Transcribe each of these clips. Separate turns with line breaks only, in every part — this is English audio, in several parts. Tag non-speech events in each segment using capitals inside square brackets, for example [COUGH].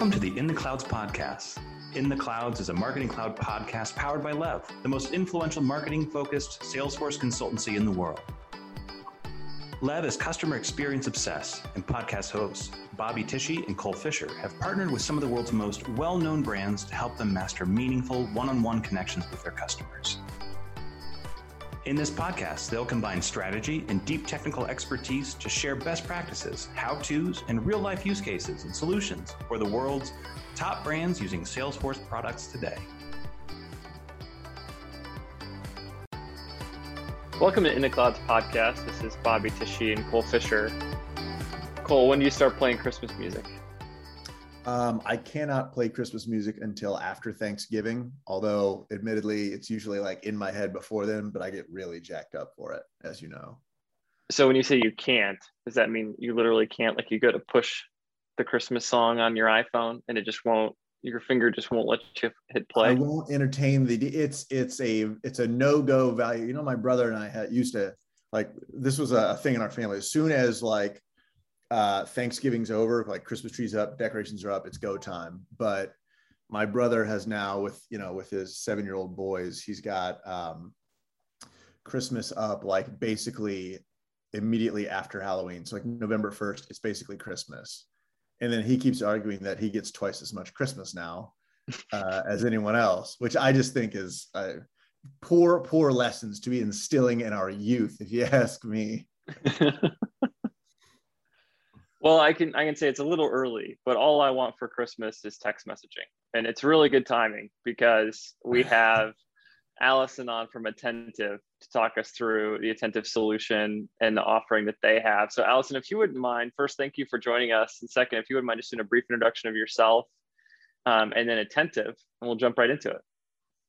Welcome to the In the Clouds podcast. In the Clouds is a marketing cloud podcast powered by Lev, the most influential marketing focused Salesforce consultancy in the world. Lev is customer experience obsessed, and podcast hosts Bobby Tichy and Cole Fisher have partnered with some of the world's most well known brands to help them master meaningful one on one connections with their customers. In this podcast, they'll combine strategy and deep technical expertise to share best practices, how to's, and real life use cases and solutions for the world's top brands using Salesforce products today.
Welcome to In the Clouds podcast. This is Bobby Tichy and Cole Fisher. Cole, when do you start playing Christmas music?
Um, I cannot play Christmas music until after Thanksgiving, although admittedly it's usually like in my head before then, but I get really jacked up for it, as you know.
So when you say you can't, does that mean you literally can't? Like you go to push the Christmas song on your iPhone and it just won't your finger just won't let you hit play.
I won't entertain the it's it's a it's a no-go value. You know, my brother and I had used to like this was a thing in our family. As soon as like uh, Thanksgiving's over, like Christmas trees up, decorations are up, it's go time. But my brother has now with you know with his seven year old boys, he's got um, Christmas up like basically immediately after Halloween. So like November first, it's basically Christmas, and then he keeps arguing that he gets twice as much Christmas now uh, [LAUGHS] as anyone else, which I just think is uh, poor poor lessons to be instilling in our youth, if you ask me. [LAUGHS]
Well, I can I can say it's a little early, but all I want for Christmas is text messaging, and it's really good timing because we [LAUGHS] have Allison on from Attentive to talk us through the Attentive solution and the offering that they have. So, Allison, if you wouldn't mind, first, thank you for joining us, and second, if you wouldn't mind just doing a brief introduction of yourself, um, and then Attentive, and we'll jump right into it.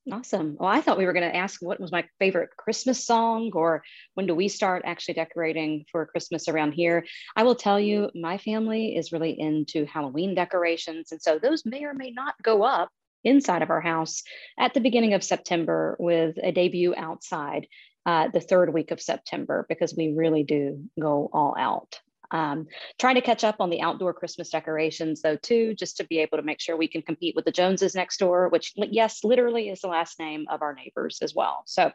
Awesome. Well, I thought we were going to ask what was my favorite Christmas song or when do we start actually decorating for Christmas around here? I will tell you, my family is really into Halloween decorations. And so those may or may not go up inside of our house at the beginning of September with a debut outside uh, the third week of September because we really do go all out um, trying to catch up on the outdoor Christmas decorations, though, too, just to be able to make sure we can compete with the Joneses next door, which, yes, literally is the last name of our neighbors as well. So,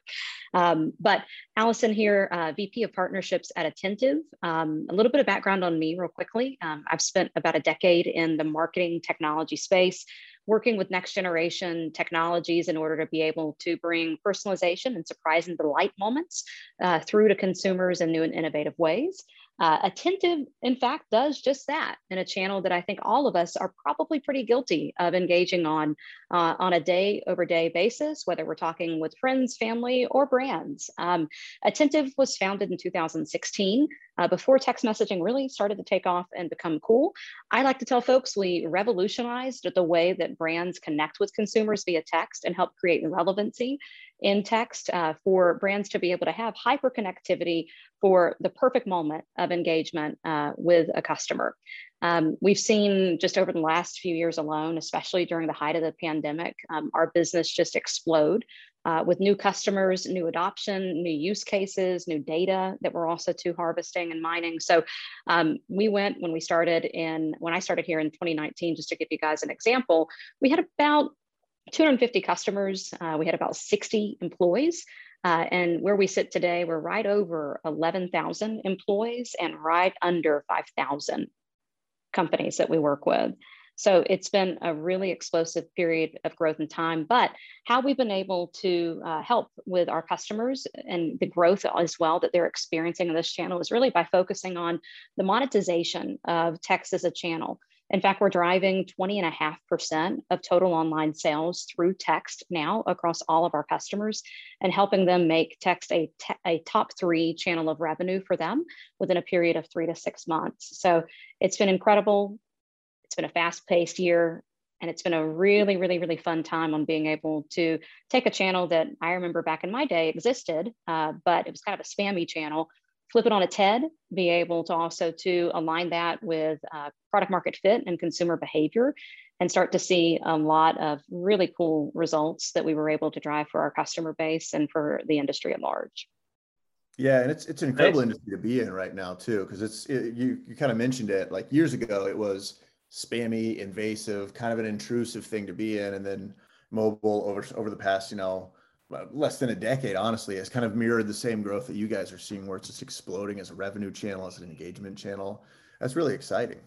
um, but Allison here, uh, VP of Partnerships at Attentive. Um, a little bit of background on me, real quickly. Um, I've spent about a decade in the marketing technology space working with next generation technologies in order to be able to bring personalization and surprise and delight moments uh, through to consumers in new and innovative ways. Uh, attentive, in fact, does just that in a channel that I think all of us are probably pretty guilty of engaging on uh, on a day over day basis, whether we're talking with friends, family, or brands. Um, Attentive was founded in 2016 uh, before text messaging really started to take off and become cool. I like to tell folks we revolutionized the way that brands connect with consumers via text and help create relevancy in text uh, for brands to be able to have hyper connectivity for the perfect moment of engagement uh, with a customer. Um, we've seen just over the last few years alone, especially during the height of the pandemic, um, our business just explode uh, with new customers, new adoption, new use cases, new data that we're also to harvesting and mining. So um, we went when we started in, when I started here in 2019, just to give you guys an example, we had about 250 customers. Uh, we had about 60 employees. Uh, and where we sit today, we're right over 11,000 employees and right under 5,000 companies that we work with. So it's been a really explosive period of growth and time. But how we've been able to uh, help with our customers and the growth as well that they're experiencing in this channel is really by focusing on the monetization of text as a channel. In fact, we're driving 20.5% of total online sales through text now across all of our customers and helping them make text a, a top three channel of revenue for them within a period of three to six months. So it's been incredible. It's been a fast paced year. And it's been a really, really, really fun time on being able to take a channel that I remember back in my day existed, uh, but it was kind of a spammy channel flip it on its head, be able to also to align that with uh, product market fit and consumer behavior and start to see a lot of really cool results that we were able to drive for our customer base and for the industry at large.
Yeah, and it's it's an incredible industry to be in right now too, because it's it, you you kind of mentioned it like years ago it was spammy, invasive, kind of an intrusive thing to be in. And then mobile over over the past, you know, less than a decade, honestly, has kind of mirrored the same growth that you guys are seeing, where it's just exploding as a revenue channel, as an engagement channel. That's really exciting.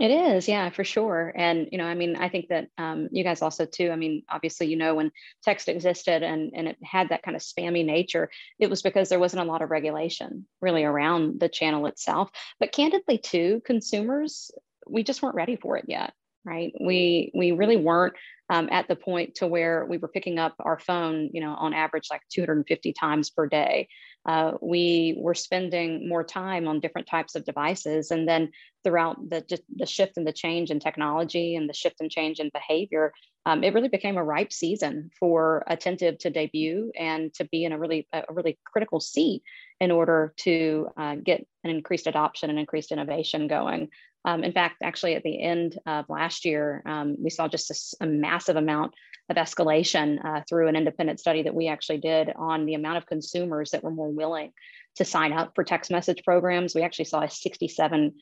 It is, yeah, for sure. And you know, I mean, I think that um, you guys also too. I mean, obviously, you know, when text existed and and it had that kind of spammy nature, it was because there wasn't a lot of regulation really around the channel itself. But candidly, too, consumers we just weren't ready for it yet right we we really weren't um, at the point to where we were picking up our phone you know on average like 250 times per day. Uh, we were spending more time on different types of devices. And then throughout the the shift and the change in technology and the shift and change in behavior um, it really became a ripe season for attentive to debut and to be in a really a really critical seat in order to uh, get an increased adoption and increased innovation going um, in fact, actually, at the end of last year, um, we saw just a, a, massive amount of escalation uh, through an independent study that we actually did on the amount of consumers that were more willing to sign up for text message programs. We actually saw a 67%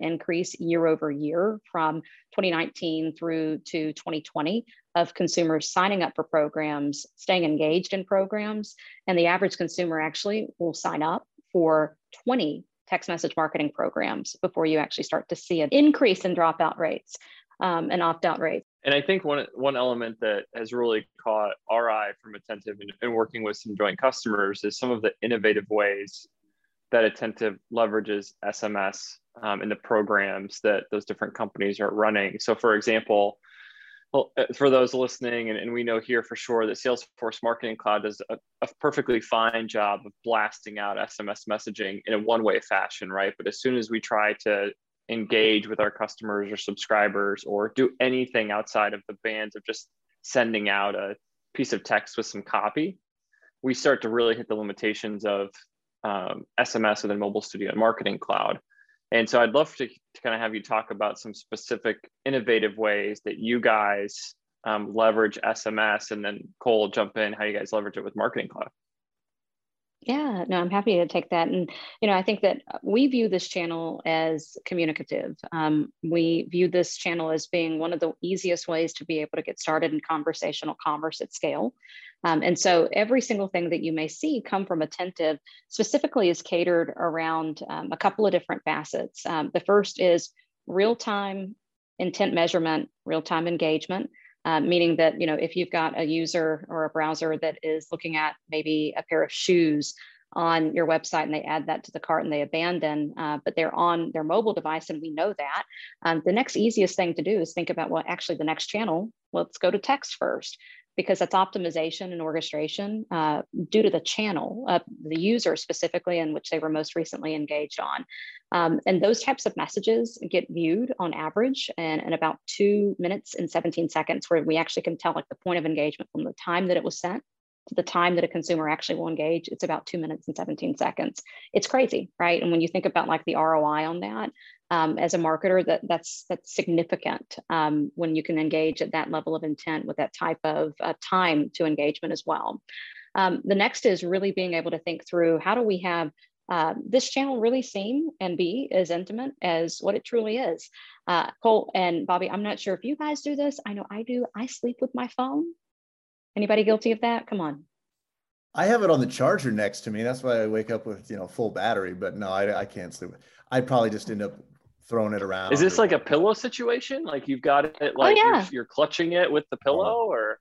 increase year over year from 2019 through to 2020 of consumers signing up for programs, staying engaged in programs. And the average consumer actually will sign up for 20 text message marketing programs before you actually start to see an increase in dropout rates um, and opt out rates.
And I think one one element that has really caught our eye from Attentive and, and working with some joint customers is some of the innovative ways that Attentive leverages SMS um, in the programs that those different companies are running. So, for example, well, uh, for those listening, and, and, we know here for sure that Salesforce Marketing Cloud does a, a, perfectly fine job of blasting out SMS messaging in a one way fashion, right? But as soon as we try to engage with our customers or subscribers or do anything outside of the bands of just sending out a piece of text with some copy, we start to really hit the limitations of um, SMS within Mobile Studio and Marketing Cloud. And so I'd love to, to kind of have you talk about some specific innovative ways that you guys um, leverage SMS and then Cole jump in how you guys leverage it with Marketing Cloud.
Yeah, no, I'm happy to take that. And, you know, I think that we view this channel as communicative. Um, we view this channel as being one of the easiest ways to be able to get started in conversational commerce at scale. Um, and so every single thing that you may see come from Attentive specifically is catered around um, a couple of different facets. Um, the first is real time intent measurement, real time engagement. Uh, meaning that you know if you've got a user or a browser that is looking at maybe a pair of shoes on your website and they add that to the cart and they abandon, uh, but they're on their mobile device and we know that. Um, the next easiest thing to do is think about well, actually, the next channel, let's go to text first because that's optimization and orchestration uh, due to the channel, uh, the user specifically, in which they were most recently engaged on. Um, and those types of messages get viewed on average in, in about two minutes and 17 seconds, where we actually can tell like the point of engagement from the time that it was sent the time that a consumer actually will engage, it's about two minutes and 17 seconds. It's crazy, right? And when you think about like the ROI on that, um, as a marketer that that's that's significant um, when you can engage at that level of intent with that type of uh, time to engagement as well. Um, the next is really being able to think through how do we have uh, this channel really seem and be as intimate as what it truly is. Uh, cole and bobby i'm not sure if you guys do this. I know i do. I sleep with my phone anybody guilty of that come on
I have it on the charger next to me. That's why I wake up with you know full battery. But no, I, I can't sleep. I'd probably just end up throwing it around.
Is this like a pillow situation? Like you've got it oh, like oh, yeah. you're, you're, clutching it with the pillow uh-huh. or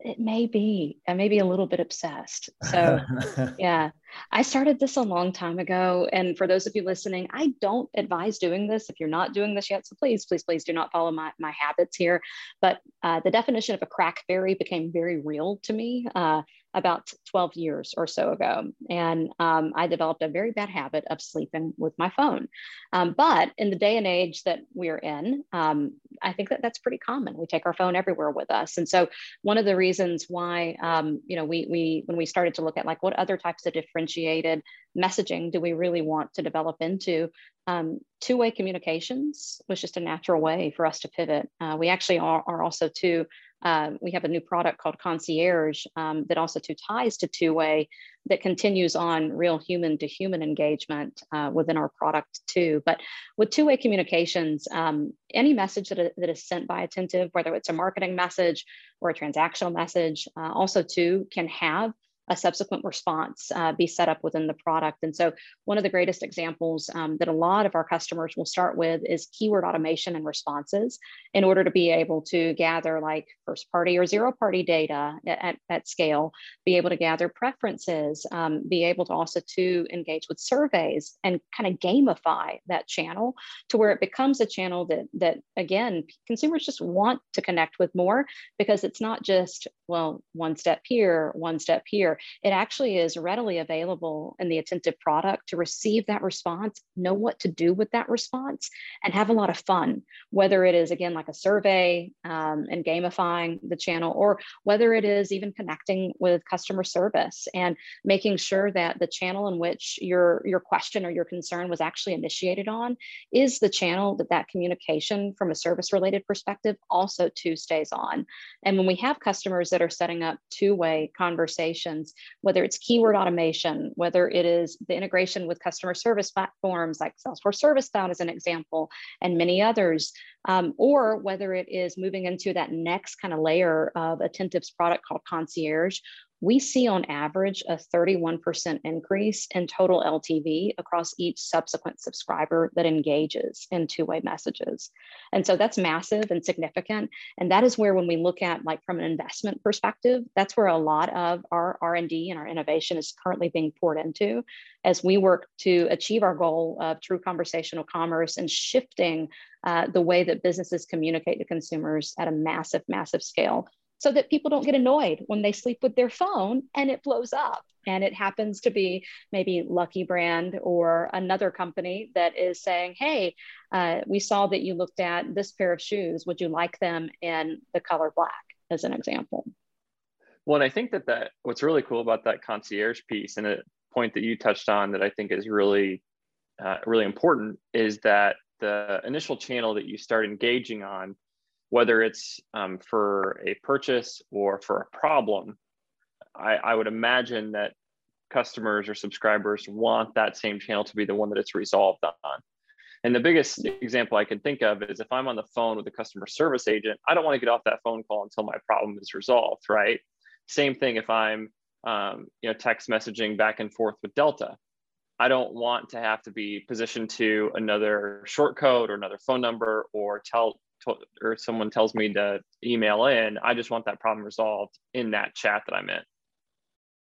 it may be. I may be a little bit obsessed. So [LAUGHS] yeah. I started this a long time ago. And for those of you listening, I don't advise doing this if you're not doing this yet. So please, please, please do not follow my, my habits here. But uh, the definition of a CrackBerry became very real to me. Uh, about 12 years or so ago. And um, I developed a very bad habit of sleeping with my phone. Um, but in the day and age that we're in, um, I think that that's pretty common. We take our phone everywhere with us. And so one of the reasons why, um, you know, we, we, when we started to look at like what other types of differentiated messaging do we really want to develop into, um, two-way communications was just a natural way for us to pivot. Uh, we actually are, are also too um, we have a new product called Concierge um, that also too ties to two way that continues on real human to human engagement uh, within our product too. But with two way communications, um, any message that, that is sent by Attentive, whether it's a marketing message or a transactional message, uh, also too can have a subsequent response uh, be set up within the product. And so, one of the greatest examples um, that a lot of our customers will start with is keyword automation and responses in order to be able to gather like first party or zero party data at, at scale, be able to gather preferences, um, be able to also to engage with surveys and kind of gamify that channel to where it becomes a channel that that again consumers just want to connect with more because it's not just well one step here, one step here it actually is readily available in the attentive product to receive that response, know what to do with that response, and have a lot of fun, whether it is, again, like a survey um, and gamifying the channel, or whether it is even connecting with customer service and making sure that the channel in which your, your question or your concern was actually initiated on is the channel that that communication from a service related perspective also too stays on. And when we have customers that are setting up two-way conversations whether it's keyword automation, whether it is the integration with customer service platforms like Salesforce Service Cloud as an example, and many others, um, or whether it is moving into that next kind of layer of Attentive's product called Concierge, we see on average a 31% increase in total LTV across each subsequent subscriber that engages in two-way messages. And so that's massive and significant. And that is where when we look at like from an investment perspective, that's where a lot of our R&D and our innovation is currently being poured into as we work to achieve our goal of true conversational commerce and shifting uh, the way that businesses communicate to consumers at a massive, massive scale so that people don't get annoyed when they sleep with their phone and it blows up. And it happens to be maybe Lucky Brand or another company that is saying, hey, uh, we saw that you looked at this pair of shoes. Would you like them in the color black, as an example?
Well, and I think that, that what's really cool about that concierge piece and a point that you touched on that I think is really, uh, really important is that the initial channel that you start engaging on whether it's um, for a purchase or for a problem, I, I would imagine that customers or subscribers want that same channel to be the one that it's resolved on. And the biggest example I can think of is if I'm on the phone with a customer service agent, I don't want to get off that phone call until my problem is resolved, right? Same thing if I'm, um, you know, text messaging back and forth with Delta. I don't want to have to be positioned to another short code or another phone number or tell or someone tells me to email in, I just want that problem resolved in that chat that I'm in.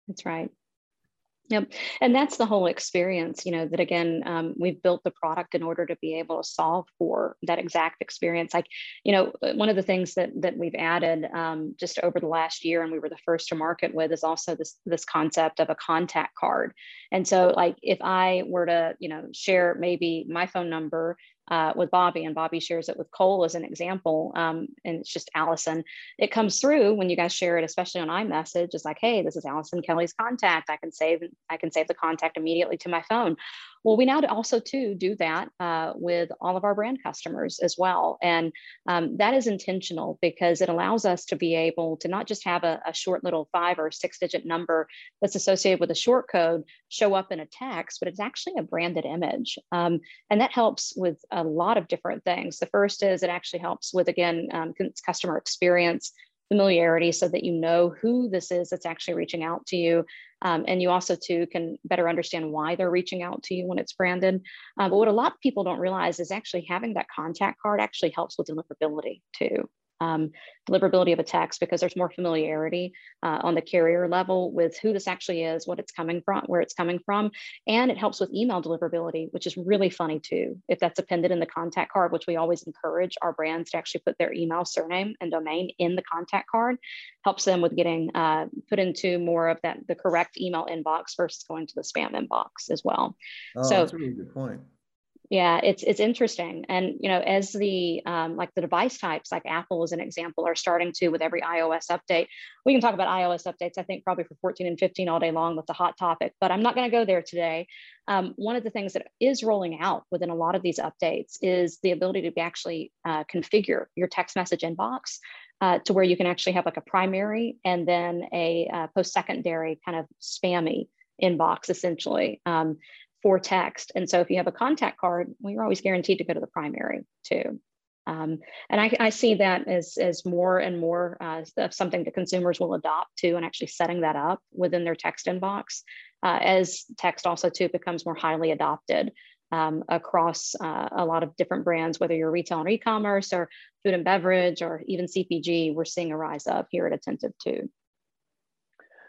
That's right. Yep. And that's the whole experience, you know, that again, um, we've built the product in order to be able to solve for that exact experience. Like, you know, one of the things that that we've added um, just over the last year and we were the first to market with is also this this concept of a contact card. And so like if I were to, you know, share maybe my phone number uh, with Bobby, and Bobby shares it with Cole as an example, um, and it's just Allison. It comes through when you guys share it, especially on iMessage. It's like, hey, this is Allison Kelly's contact. I can save I can save the contact immediately to my phone. Well, we now also too do that uh, with all of our brand customers as well, and um, that is intentional because it allows us to be able to not just have a, a short little five or six digit number that's associated with a short code show up in a text, but it's actually a branded image, um, and that helps with a lot of different things. The first is it actually helps with again um, customer experience familiarity so that you know who this is that's actually reaching out to you um, and you also too can better understand why they're reaching out to you when it's branded. Uh, but what a lot of people don't realize is actually having that contact card actually helps with deliverability too um, deliverability of a text because there's more familiarity uh, on the carrier level with who this actually is, what it's coming from, where it's coming from. And it helps with email deliverability, which is really funny too. If that's appended in the contact card, which we always encourage our brands to actually put their email, surname, and domain in the contact card, helps them with getting uh, put into more of that the correct email inbox versus going to the spam inbox as well.
Oh, so that's a really good point
yeah it's it's interesting and you know as the um, like the device types like apple as an example are starting to with every ios update. We can talk about ios updates i think probably for 14 and 15 all day long that's a hot topic but i'm not going to go there today. Um, one of the things that is rolling out within a lot of these updates is the ability to actually uh, configure your text message inbox uh, to where you can actually have like a primary and then a uh, post secondary kind of spammy inbox essentially. Um, for text. And so if you have a contact card, well, you're always guaranteed to go to the primary too. Um, and I, I, see that as, as more and more uh, something that consumers will adopt to and actually setting that up within their text inbox uh, as text also too becomes more highly adopted um, across uh, a lot of different brands, whether you're retail and e-commerce or food and beverage or even CPG, we're seeing a rise of here at Attentive too.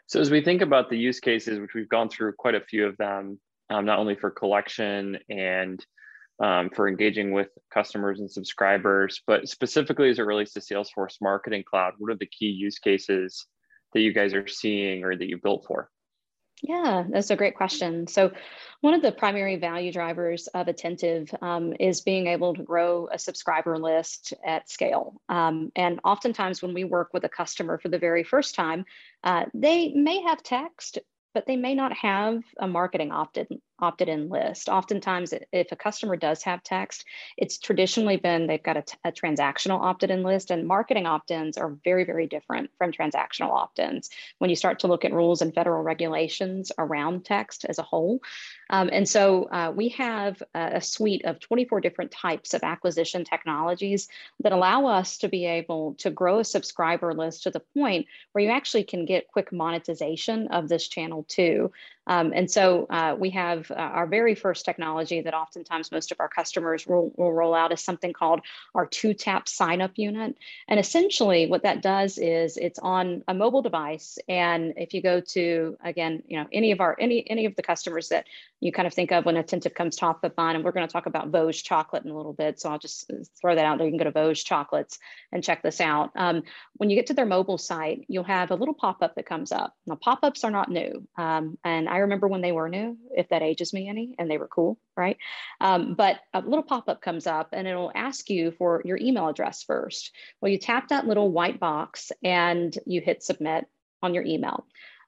So as we think about the use cases, which we've gone through quite a few of them, um, not only for collection and um, for engaging with customers and subscribers, but specifically as it relates to Salesforce Marketing Cloud, what are the key use cases that you guys are seeing or that you built for?
Yeah, that's a great question. So, one of the primary value drivers of Attentive um, is being able to grow a subscriber list at scale. Um, and oftentimes, when we work with a customer for the very first time, uh, they may have text, but they may not have a marketing opted opted in list. Oftentimes, if a customer does have text, it's traditionally been they've got a, transactional opted in list, and marketing opt ins are very, very different from transactional opt ins when you start to look at rules and federal regulations around text as a whole. Um, and so uh, we have a, a suite of 24 different types of acquisition technologies that allow us to be able to grow a subscriber list to the point where you actually can get quick monetization of this channel too. Um, and so uh, we have uh, our very first technology that oftentimes most of our customers will, will roll out is something called our two tap sign up unit. And essentially what that does is it's on a mobile device. And if you go to, again, you know, any of our, any, any of the customers that you kind of think of when attentive comes top of mind, and we're going to talk about Vosges chocolate in a little bit. So I'll just throw that out there. You can go to Vosges chocolates and check this out. Um, when you get to their mobile site, you'll have a little pop-up that comes up. Now pop-ups are not new. Um, and I remember when they were new, if that ages me any, and they were cool, right? Um, but a little pop-up comes up and it'll ask you for your email address first. Well, you tap that little white box and you hit submit on your email.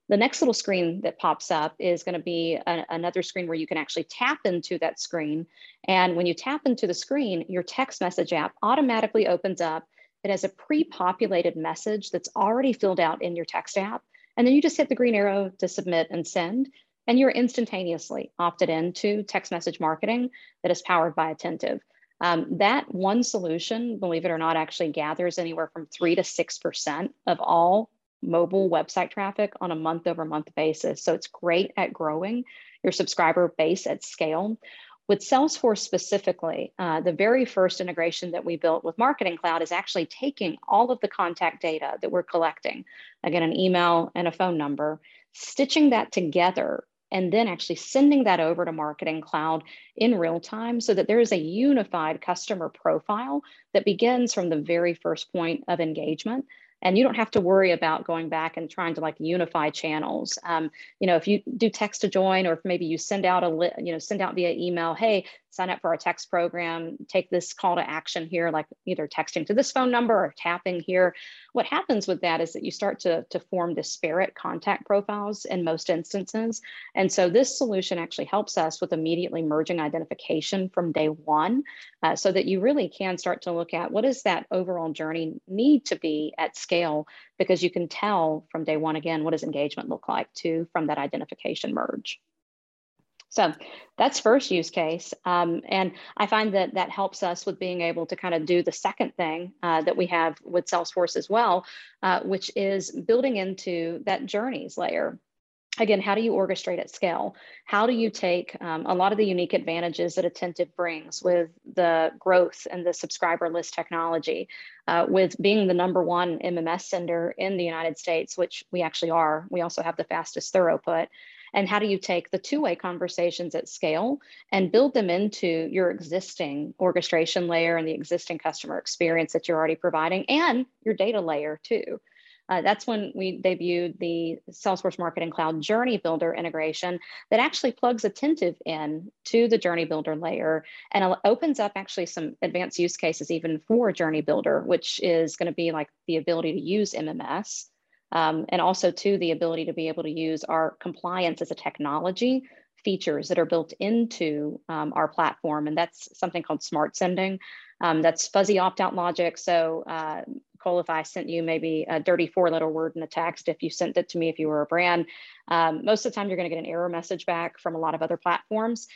The next little screen that pops up is going to be a, another screen where you can actually tap into that screen. And when you tap into the screen, your text message app automatically opens up. It has a pre-populated message that's already filled out in your text app. And then you just hit the green arrow to submit and send. And you're instantaneously opted into text message marketing that is powered by Attentive. Um, that one solution, believe it or not, actually gathers anywhere from three to 6% of all mobile website traffic on a month over month basis. So it's great at growing your subscriber base at scale. With Salesforce specifically, uh, the very first integration that we built with Marketing Cloud is actually taking all of the contact data that we're collecting, again, an email and a phone number, stitching that together and then actually sending that over to Marketing Cloud in real time so that there is a unified customer profile that begins from the very first point of engagement. And you don't have to worry about going back and trying to like unify channels. Um, you know if you do text to join or if maybe you send out a li- you know send out via email hey sign up for our text program take this call to action here like either texting to this phone number or tapping here what happens with that is that you start to, to form disparate contact profiles in most instances and so this solution actually helps us with immediately merging identification from day one uh, so that you really can start to look at what does that overall journey need to be at scale because you can tell from day one again what does engagement look like too from that identification merge. So that's first use case. Um, and I find that that helps us with being able to kind of do the second thing uh, that we have with Salesforce as well, uh, which is building into that journeys layer again, how do you orchestrate at scale? How do you take um, a lot of the unique advantages that Attentive brings with the growth and the subscriber list technology, uh, with being the number one MMS sender in the United States, which we actually are. We also have the fastest throughput. And how do you take the two way conversations at scale and build them into your existing orchestration layer and the existing customer experience that you're already providing and your data layer too? Uh, that's when we debuted the Salesforce Marketing Cloud Journey Builder integration that actually plugs Attentive in to the Journey Builder layer and opens up actually some advanced use cases even for Journey Builder, which is going to be like the ability to use MMS. Um, and also to the ability to be able to use our compliance as a technology features that are built into um, our platform. And that's something called smart sending. Um, that's fuzzy opt-out logic. So uh, typical if I sent you maybe a dirty four letter word in a text, if you sent it to me, if you were a brand, um, most of the time you're going to get an error message back from a lot of other platforms.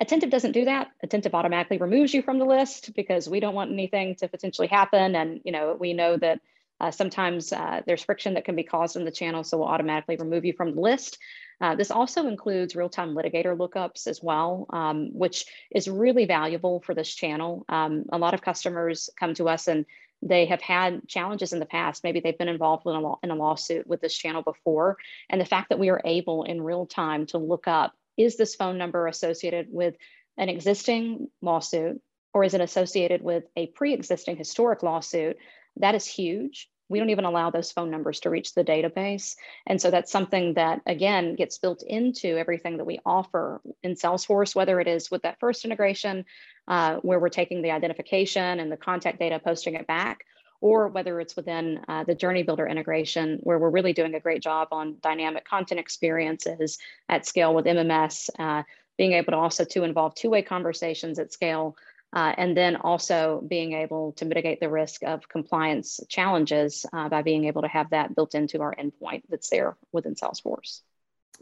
Attentive doesn't do that. Attentive automatically removes you from the list because we don't want anything to potentially happen. And, you know, we know that uh, sometimes uh, there's friction that can be caused in the channel, so we'll automatically remove you from the list. Uh, this also includes real-time litigator lookups as well, um, which is really valuable for this channel. Um, a lot of customers come to us and they have had challenges in the past. Maybe they've been involved in a, law, in a lawsuit with this channel before. And the fact that we are able in real time to look up, is this phone number associated with an existing lawsuit or is it associated with a pre-existing historic lawsuit? That is huge we don't even allow those phone numbers to reach the database. And so that's something that, again, gets built into everything that we offer in Salesforce, whether it is with that first integration, uh, where we're taking the identification and the contact data, posting it back, or whether it's within uh, the Journey Builder integration, where we're really doing a great job on dynamic content experiences at scale with MMS, uh, being able to also to involve two-way conversations at scale uh, and then also being able to mitigate the risk of compliance challenges uh, by being able to have that built into our endpoint that's there within Salesforce.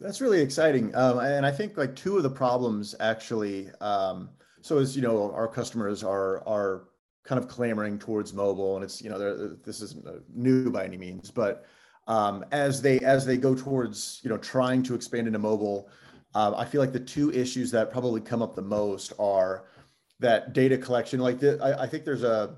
That's really exciting. Um, and I think like two of the problems actually, um, so as you know, our customers are, are kind of clamoring towards mobile and it's, you know, this isn't new by any means, but um, as they, as they go towards, you know, trying to expand into mobile, uh, I feel like the two issues that probably come up the most are that data collection like the, I, I think there's a,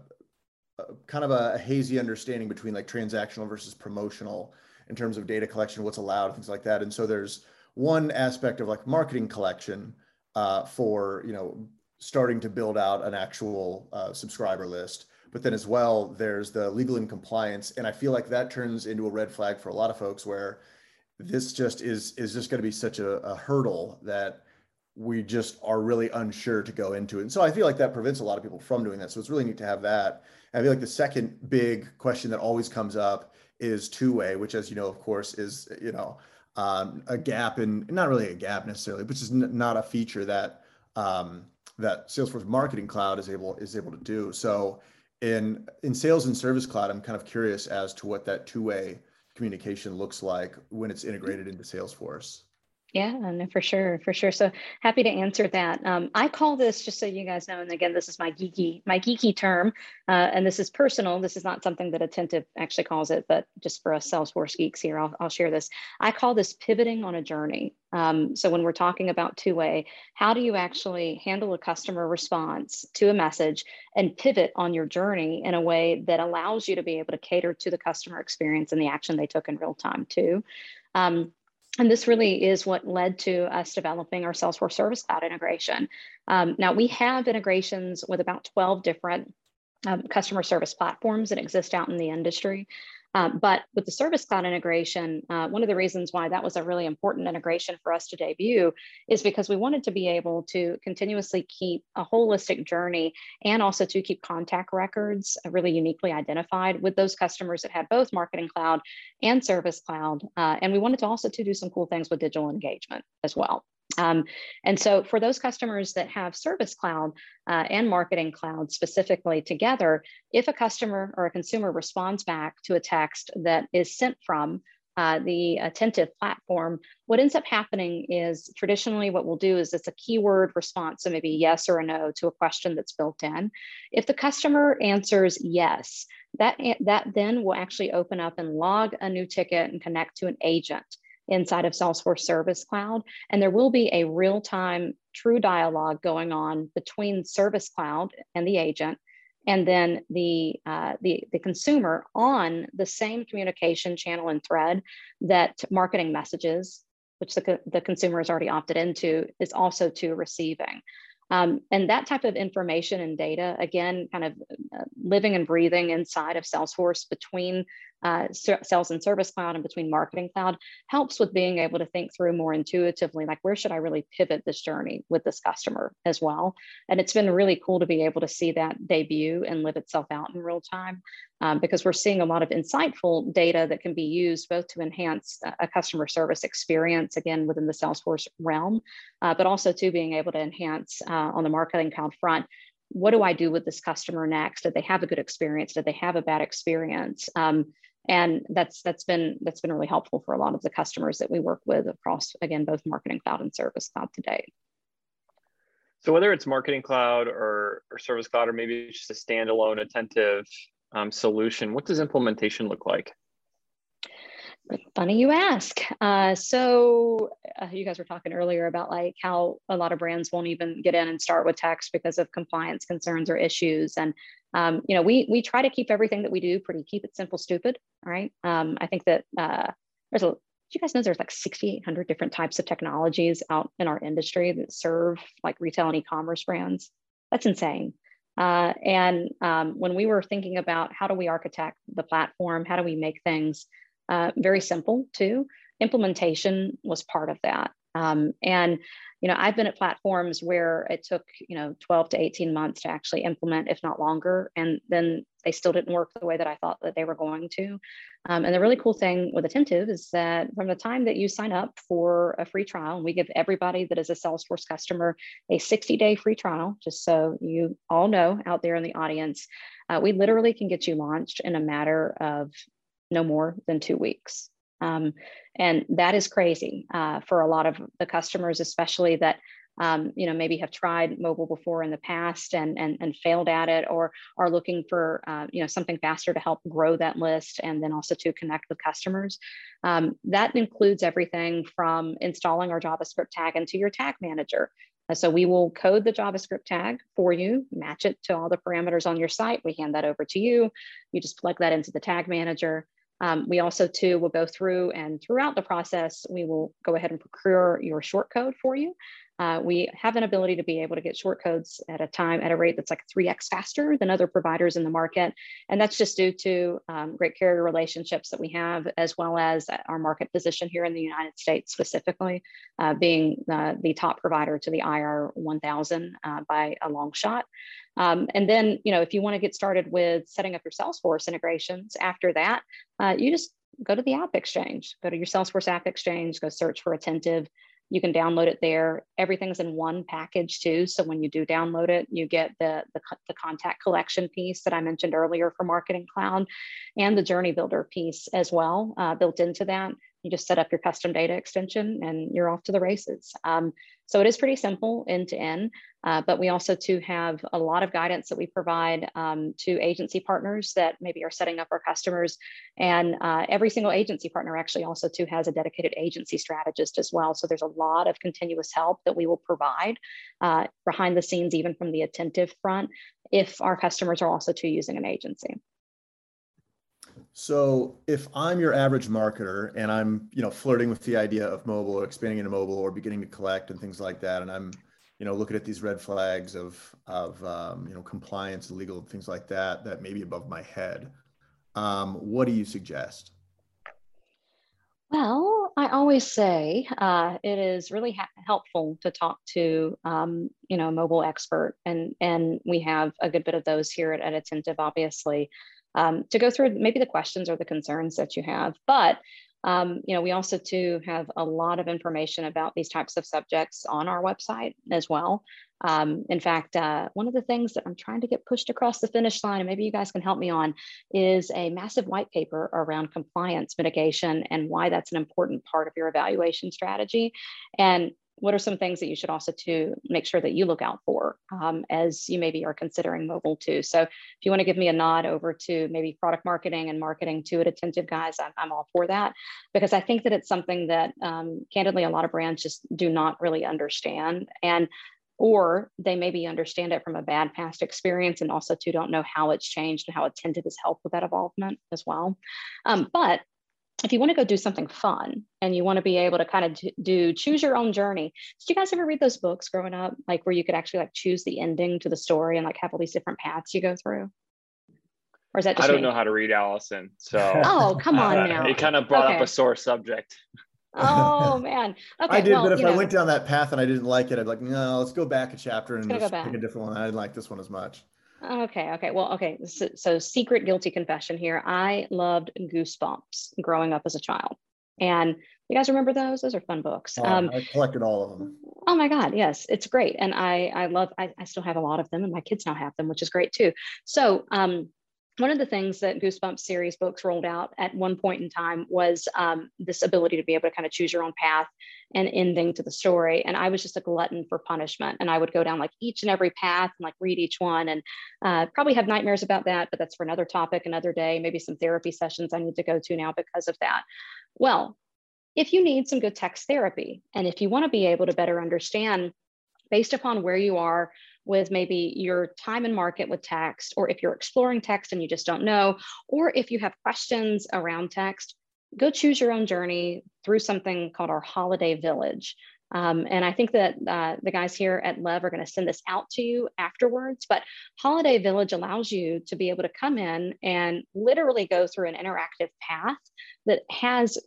a kind of a, a, hazy understanding between like transactional versus promotional in terms of data collection what's allowed things like that. And so there's one aspect of like marketing collection uh, for you know starting to build out an actual uh, subscriber list. But then as well there's the legal and compliance. And i feel like that turns into a red flag for a lot of folks where this just is is just going to be such a, a hurdle that we just are really unsure to go into it. And so I feel like that prevents a lot of people from doing that. So it's really neat to have that. And I feel like the second big question that always comes up is two-way, which as you know, of course, is, you know, um, a gap in, not really a gap necessarily, but just n- not a feature that, um, that Salesforce Marketing Cloud is able, is able to do. So in, in Sales and Service Cloud, I'm kind of curious as to what that two-way communication looks like when it's integrated into Salesforce.
Yeah, no, for sure, for sure. So happy to answer that. Um, I call this just so you guys know, and again, this is my geeky, my geeky term, uh, and this is personal. This is not something that Attentive actually calls it, but just for us Salesforce geeks here, I'll, I'll share this. I call this pivoting on a journey. Um, so when we're talking about two-way, how do you actually handle a customer response to a message and pivot on your journey in a way that allows you to be able to cater to the customer experience and the action they took in real time too? Um, and this really is what led to us developing our Salesforce Service Cloud integration. Um, now we have integrations with about 12 different um, customer service platforms that exist out in the industry. Um, but with the Service Cloud integration, uh, one of the reasons why that was a really important integration for us to debut is because we wanted to be able to continuously keep a holistic journey and also to keep contact records really uniquely identified with those customers that had both Marketing Cloud and Service Cloud. Uh, and we wanted to also to do some cool things with digital engagement as well. Um, and so for those customers that have Service Cloud uh, and Marketing Cloud specifically together, if a customer or a consumer responds back to a text that is sent from uh, the attentive platform, what ends up happening is traditionally what we'll do is it's a keyword response, so maybe yes or a no to a question that's built in. If the customer answers yes, that, that then will actually open up and log a new ticket and connect to an agent inside of Salesforce Service Cloud. And there will be a real time true dialogue going on between Service Cloud and the agent and then the, uh, the, the consumer on the same communication channel and thread that marketing messages, which the, the consumer is already opted into, is also to receiving. Um, and that type of information and data, again, kind of uh, living and breathing inside of Salesforce between uh, sales and service cloud and between marketing cloud helps with being able to think through more intuitively, like where should I really pivot this journey with this customer as well. And it's been really cool to be able to see that debut and live itself out in real time um, because we're seeing a lot of insightful data that can be used both to enhance a customer service experience, again, within the Salesforce realm, uh, but also to being able to enhance uh, on the marketing cloud front what do I do with this customer next? Did they have a good experience? Did they have a bad experience? Um, and that's that's been that's been really helpful for a lot of the customers that we work with across again both Marketing Cloud and Service Cloud today.
So whether it's Marketing Cloud or, or Service Cloud, or maybe just a standalone attentive um, solution, what does implementation look like?
Funny you ask. Uh, so uh, you guys were talking earlier about like how a lot of brands won't even get in and start with text because of compliance concerns or issues. And um, you know, we we try to keep everything that we do pretty keep it simple, stupid. All right. Um, I think that uh, there's a. you guys know there's like 6,800 different types of technologies out in our industry that serve like retail and e-commerce brands? That's insane. Uh, and um, when we were thinking about how do we architect the platform, how do we make things uh, very simple too. Implementation was part of that. Um, and you know, I've been at platforms where it took you know 12 to 18 months to actually implement, if not longer, and then they still didn't work the way that I thought that they were going to. Um, and the really cool thing with Attentive is that from the time that you sign up for a free trial, and we give everybody that is a Salesforce customer a 60-day free trial, just so you all know out there in the audience, uh, we literally can get you launched in a matter of no more than two weeks. Um, and that is crazy uh, for a lot of the customers, especially that um, you know maybe have tried mobile before in the past and and, and failed at it, or are looking for uh, you know something faster to help grow that list and then also to connect with customers. Um, that includes everything from installing our JavaScript tag into your tag manager. So we will code the JavaScript tag for you, match it to all the parameters on your site. We hand that over to you. You just plug that into the tag manager. Um, we also too will go through and throughout the process, we will go ahead and procure your short code for you. Uh, we have an ability to be able to get short codes at a time at a rate that's like 3x faster than other providers in the market. And that's just due to um, great carrier relationships that we have, as well as our market position here in the United States specifically, uh, being uh, the top provider to the IR 1000 uh, by a long shot. Um, and then, you know, if you want to get started with setting up your Salesforce integrations after that, uh, you just go to the App Exchange, go to your Salesforce App Exchange, go search for Attentive. You can download it there. Everything's in one package too. So when you do download it, you get the, the, the contact collection piece that I mentioned earlier for Marketing Cloud and the Journey Builder piece as well uh, built into that. You just set up your custom data extension and you're off to the races. Um, so it is pretty simple end to end, uh, but we also too have a lot of guidance that we provide um, to agency partners that maybe are setting up our customers. And uh, every single agency partner actually also too has a dedicated agency strategist as well. So there's a lot of continuous help that we will provide uh, behind the scenes, even from the attentive front, if our customers are also too using an agency.
So if I'm your average marketer and I'm, you know, flirting with the idea of mobile or expanding into mobile or beginning to collect and things like that, and I'm, you know, looking at these red flags of of um, you know compliance, legal things like that that may be above my head, um, what do you suggest?
Well, I always say uh, it is really ha- helpful to talk to, um, you know, a mobile expert, and and we have a good bit of those here at, at Attentive, obviously um, to go through maybe the questions or the concerns that you have. But um, you know, we also too have a lot of information about these types of subjects on our website as well. Um, in fact, uh, one of the things that I'm trying to get pushed across the finish line, and maybe you guys can help me on, is a massive white paper around compliance mitigation and why that's an important part of your evaluation strategy. And what are some things that you should also to make sure that you look out for um, as you maybe are considering mobile too? So if you want to give me a nod over to maybe product marketing and marketing to it attentive guys i'm, I'm all for that because i think that it's something that um, candidly a lot of brands just do not really understand and or they maybe understand it from a bad past experience and also too don't know how it's changed and how attentive has helped with that involvement as well. Um, but if you want to go do something fun and you want to be able to kind of do choose your own journey did you guys ever read those books growing up like where you could actually like choose the ending to the story and like have all these different paths you go through? Or is that
i don't
me?
know how to read allison so [LAUGHS]
oh come on uh, now.
it kind of brought okay. up a sore subject.
Oh [LAUGHS] man. Okay
i did well, but if i know. went down that path and i didn't like it i'd be like no let's go back a chapter and just pick a different one. I didn't like this one as much
Okay, okay. Well, okay. So, so, secret guilty confession here. I loved Goosebumps growing up as a child. And you guys remember those? Those are fun books.
Oh, um, I collected all of them.
Oh my God, yes, it's great. And I, I love, I, I still have a lot of them and my kids now have them, which is great too. So um, one of the things that Goosebumps series books rolled out at one point in time was um, this ability to be able to kind of choose your own path and ending to the story. And I was just a glutton for punishment. And I would go down like each and every path and like read each one and uh, probably have nightmares about that, but that's for another topic, another day, maybe some therapy sessions I need to go to now because of that. Well, if you need some good text therapy and if you want to be able to better understand based upon where you are with maybe your time in market with text, or if you're exploring text and you just don't know, or if you have questions around text, go choose your own journey through something called our Holiday Village. Um, and I think that uh, the guys here at Lev are going to send this out to you afterwards. But Holiday Village allows you to be able to come in and literally go through an interactive path that has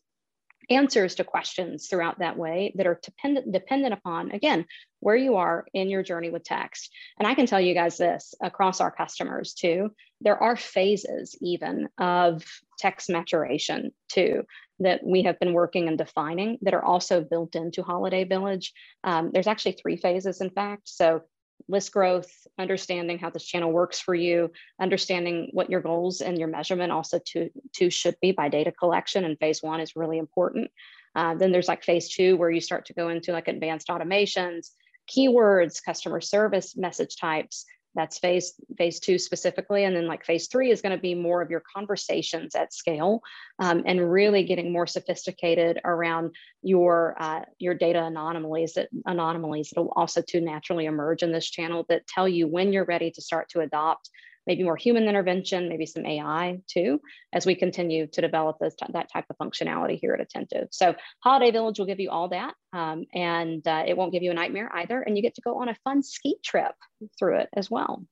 answers to questions throughout that way that are dependent dependent upon again where you are in your journey with text. And i can tell you guys this across our customers too there are phases even of text maturation too that we have been working and defining that are also built into holiday village. Um, there's actually three phases in fact. So list growth, understanding how this channel works for you, understanding what your goals and your measurement also to, to should be by data collection. And phase one is really important. Uh, then there's like phase two where you start to go into like advanced automations, keywords, customer service message types, that's phase phase two specifically and then like phase three is going to be more of your conversations at scale um, and really getting more sophisticated around your uh, your data anomalies that anomalies that will also to naturally emerge in this channel that tell you when you're ready to start to adopt maybe more human intervention, maybe some AI too, as we continue to develop this, that type of functionality here at Attentive. So Holiday Village will give you all that, um, and uh, it won't give you a nightmare either. And you get to go on a fun ski trip through it as well.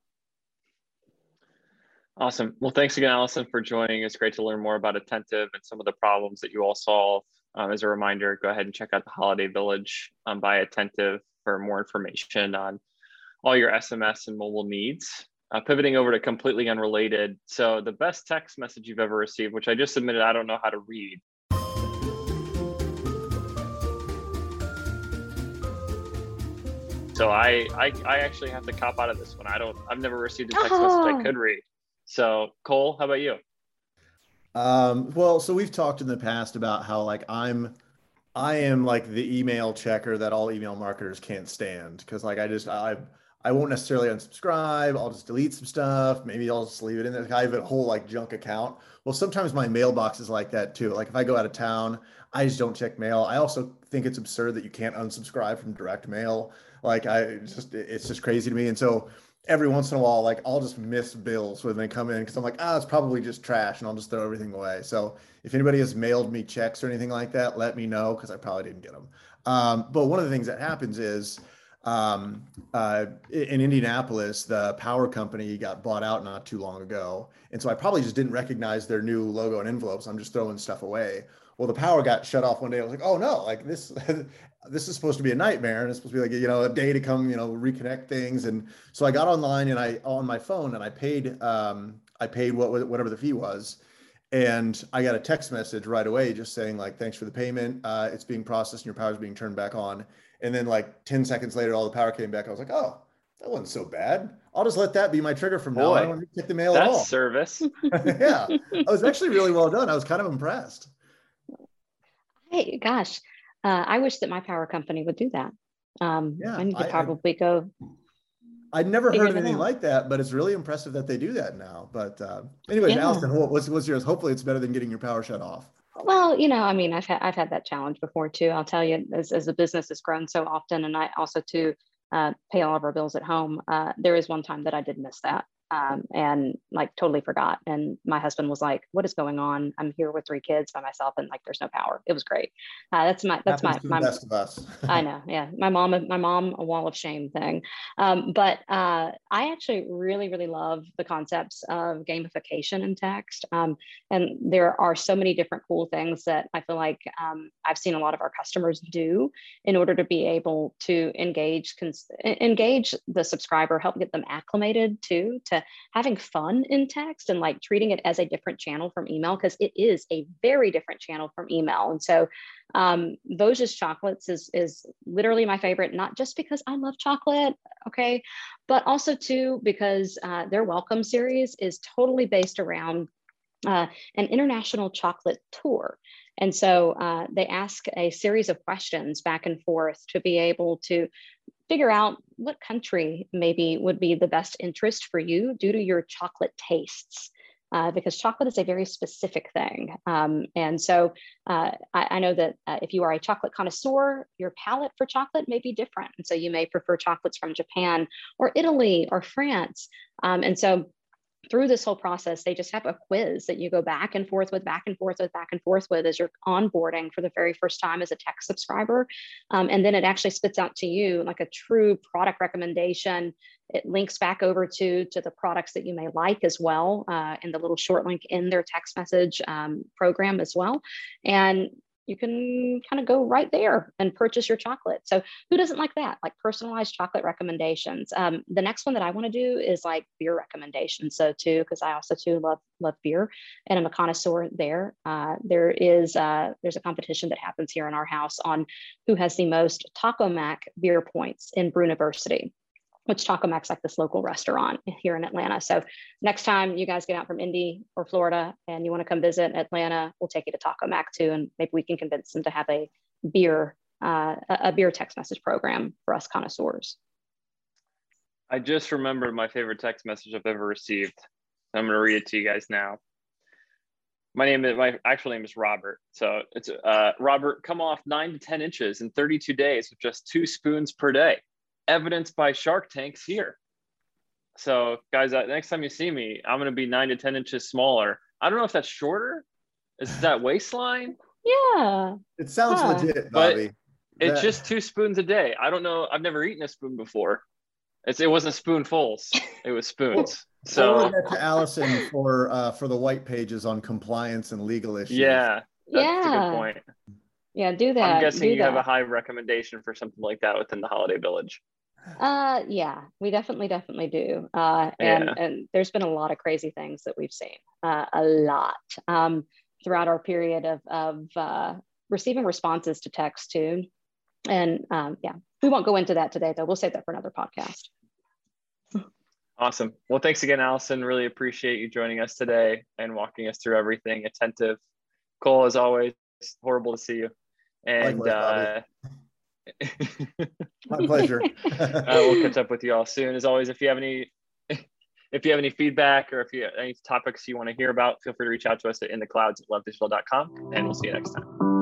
Awesome. Well, thanks again, Allison, for joining. It's great to learn more about Attentive and some of the problems that you all solve. Um, as a reminder, go ahead and check out the Holiday Village um, by Attentive for more information on all your SMS and mobile needs. Uh, pivoting over to completely unrelated. So the best text message you've ever received, which I just submitted, I don't know how to read. So I, I, I actually have to cop out of this one. I don't. I've never received a text oh. message I could read. So Cole, how about you?
Um, well, so we've talked in the past about how like I'm, I am like the email checker that all email marketers can't stand because like I just I I won't necessarily unsubscribe. I'll just delete some stuff. Maybe I'll just leave it in there. I have a whole like junk account. Well, sometimes my mailbox is like that too. Like if I go out of town, I just don't check mail. I also think it's absurd that you can't unsubscribe from direct mail. Like I just, it's just crazy to me. And so every once in a while, like I'll just miss bills when they come in because I'm like, ah, it's probably just trash and I'll just throw everything away. So if anybody has mailed me checks or anything like that, let me know because I probably didn't get them. Um, but one of the things that happens is, um, uh, in Indianapolis, the power company got bought out not too long ago. And so I probably just didn't recognize their new logo and envelopes. I'm just throwing stuff away. Well, the power got shut off one day. I was like, oh no, like this, [LAUGHS] this is supposed to be a nightmare. And it's supposed to be like, you know, a day to come, you know, reconnect things. And so I got online and I, on my phone and I paid, um, I paid what, whatever the fee was. And I got a text message right away just saying like, thanks for the payment. Uh, it's being processed and your power is being turned back on. And then like 10 seconds later, all the power came back. I was like, oh, that wasn't so bad. I'll just let that be my trigger from Boy, now. I don't want to check the mail
at
all. [LAUGHS]
service. [LAUGHS]
yeah. I was actually really well done. I was kind of impressed.
Hey, gosh. Uh, I wish that my power company would do that. Um, yeah, I need to probably I, go.
I'd never heard of anything like that, but it's really impressive that they do that now. But uh, anyway, yeah. Allison, what's, what's yours? Hopefully, it's better than getting your power shut off.
Well, you know, I mean, I've had I've had that challenge before too. I'll tell you, as as the business has grown so often, and I also to uh, pay all of our bills at home. Uh, there is one time that I did miss that, um, and like totally forgot. And my husband was like, "What is going on? I'm here with three kids by myself, and like there's no power." It was great. Uh, that's my that's
Happens
my
my best of us. [LAUGHS]
I [LAUGHS] know, yeah. My mom, my mom, a wall of shame thing. Um, but uh, I actually really, really love the concepts of gamification in text, um, and there are so many different cool things that I feel like um, I've seen a lot of our customers do in order to be able to engage cons- engage the subscriber, help get them acclimated to to having fun in text and like treating it as a different channel from email because it is a very different channel from email. And so um, Vosges chocolates is is literally my favorite, not just because I love chocolate, okay, but also too because uh, their welcome series is totally based around uh, an international chocolate tour. And so uh, they ask a series of questions back and forth to be able to figure out what country maybe would be the best interest for you due to your chocolate tastes. Uh, because chocolate is a very specific thing. Um, and so uh, I, I, know that uh, if you are a chocolate connoisseur, your palate for chocolate may be different. And so you may prefer chocolates from Japan or Italy or France. Um, and so through this whole process, they just have a quiz that you go back and forth with, back and forth with, back and forth with as you're onboarding for the very first time as a tech subscriber. Um, and then it actually spits out to you like a true product recommendation. It links back over to, to the products that you may like as well, uh, in the little short link in their text message um, program as well. And you can kind of go right there and purchase your chocolate. So who doesn't like that? Like personalized chocolate recommendations. Um, the next one that I want to do is like beer recommendations. So too, because I also too love love beer, and I'm a connoisseur there. Uh, there is uh, there's a competition that happens here in our house on who has the most Taco Mac beer points in Brewniversity which Taco Mac's like this local restaurant here in Atlanta. So next time you guys get out from Indy or Florida and you want to come visit Atlanta, we'll take you to Taco Mac too, and maybe we can convince them to have a beer uh, a beer text message program for us connoisseurs.
I just remembered my favorite text message I've ever received. I'm going to read it to you guys now. My name is my actual name is Robert. So it's uh, Robert. Come off nine to ten inches in 32 days with just two spoons per day evidenced by Shark Tanks here. So, guys, uh, next time you see me, I'm going to be nine to 10 inches smaller. I don't know if that's shorter. Is that waistline?
Yeah.
It sounds huh. legit, Bobby.
But it's just two spoons a day. I don't know. I've never eaten a spoon before. It's, it wasn't spoonfuls. It was spoons. [LAUGHS] so
that to Allison for uh, for the white pages on compliance and legal issues.
Yeah, that's
yeah.
a good point.
Yeah, do that.
I'm guessing you
that.
have a high recommendation for something like that within the holiday village.
Uh, yeah, we definitely, definitely do. Uh, and, yeah. and there's been a lot of crazy things that we've seen, uh, a lot um, throughout our period of, of uh, receiving responses to text too. And um, yeah, we won't go into that today though. We'll save that for another podcast.
Awesome. Well, thanks again, Allison. Really appreciate you joining us today and walking us through everything. Attentive. Cole, as always, horrible to see you. And
Likewise, uh, My pleasure. [LAUGHS] [LAUGHS]
uh, we'll catch up with you all soon. As always, if you have any if you have any feedback or if you have any topics you want to hear about, feel free to reach out to us at in the clouds at levdigital.com and we'll see you next time.